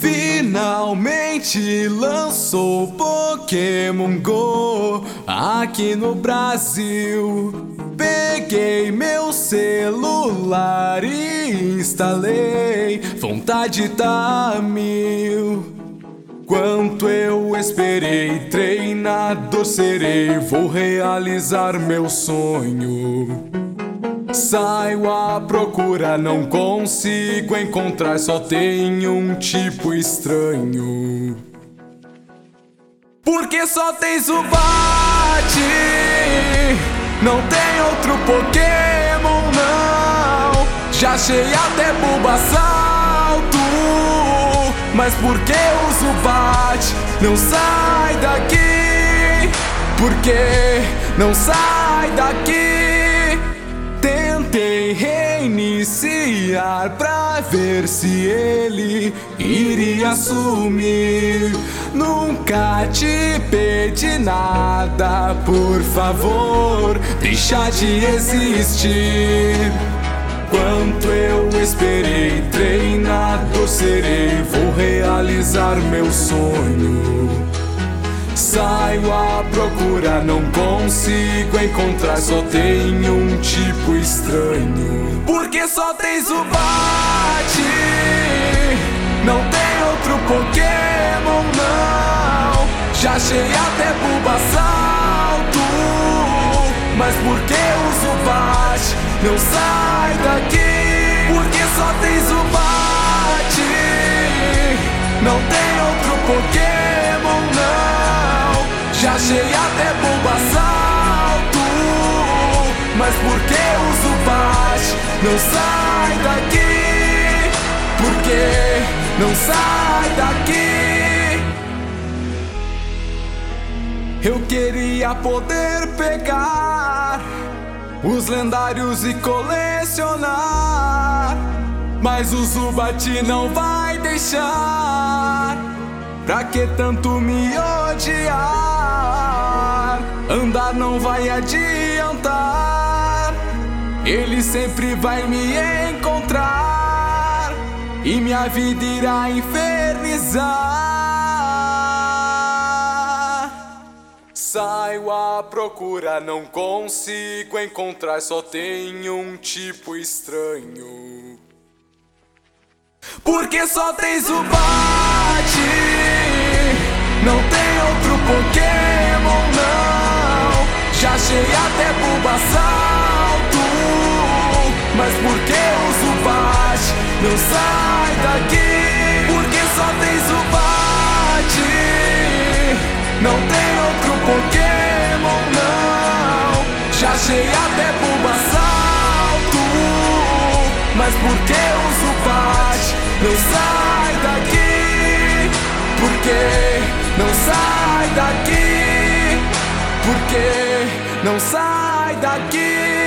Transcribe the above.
Finalmente lançou Pokémon Go aqui no Brasil. Peguei meu celular e instalei, vontade tá mil. Quanto eu esperei, treinador serei, vou realizar meu sonho. Saio à procura, não consigo encontrar, só tem um tipo estranho. Porque só tem Zubat, não tem outro Pokémon, não. Já achei até Bulbasalto, mas por que o Zubat não sai daqui? Por que não sai daqui? Reiniciar pra ver se ele iria sumir. Nunca te pedi nada, por favor, deixa de existir. Quanto eu esperei, treinador serei, vou realizar meu sonho. Saio à procura, não consigo encontrar, só tem um tipo estranho. Porque só tens o bate, não tem outro Pokémon, não. Já achei até Bulbasalto, mas por que o Zubat não sai daqui? Porque só tens o bate, não tem outro Pokémon, achei até Bulbasalto, mas por que o Zubat não sai daqui? Por que não sai daqui? Eu queria poder pegar os lendários e colecionar, mas o Zubat não vai deixar. Pra que tanto me odiar? Andar não vai adiantar. Ele sempre vai me encontrar e minha vida irá infernizar. Saio à procura, não consigo encontrar, só tem um tipo estranho. Porque só tens o bate, não tem Pokémon, não. Já achei até Bulbasalto, mas por que o Zubat não sai daqui? Porque só tens o bate, não tem outro Pokémon, não. Já achei até Bulbasalto, mas por que o Zubat não sai daqui? Por que não sai daqui?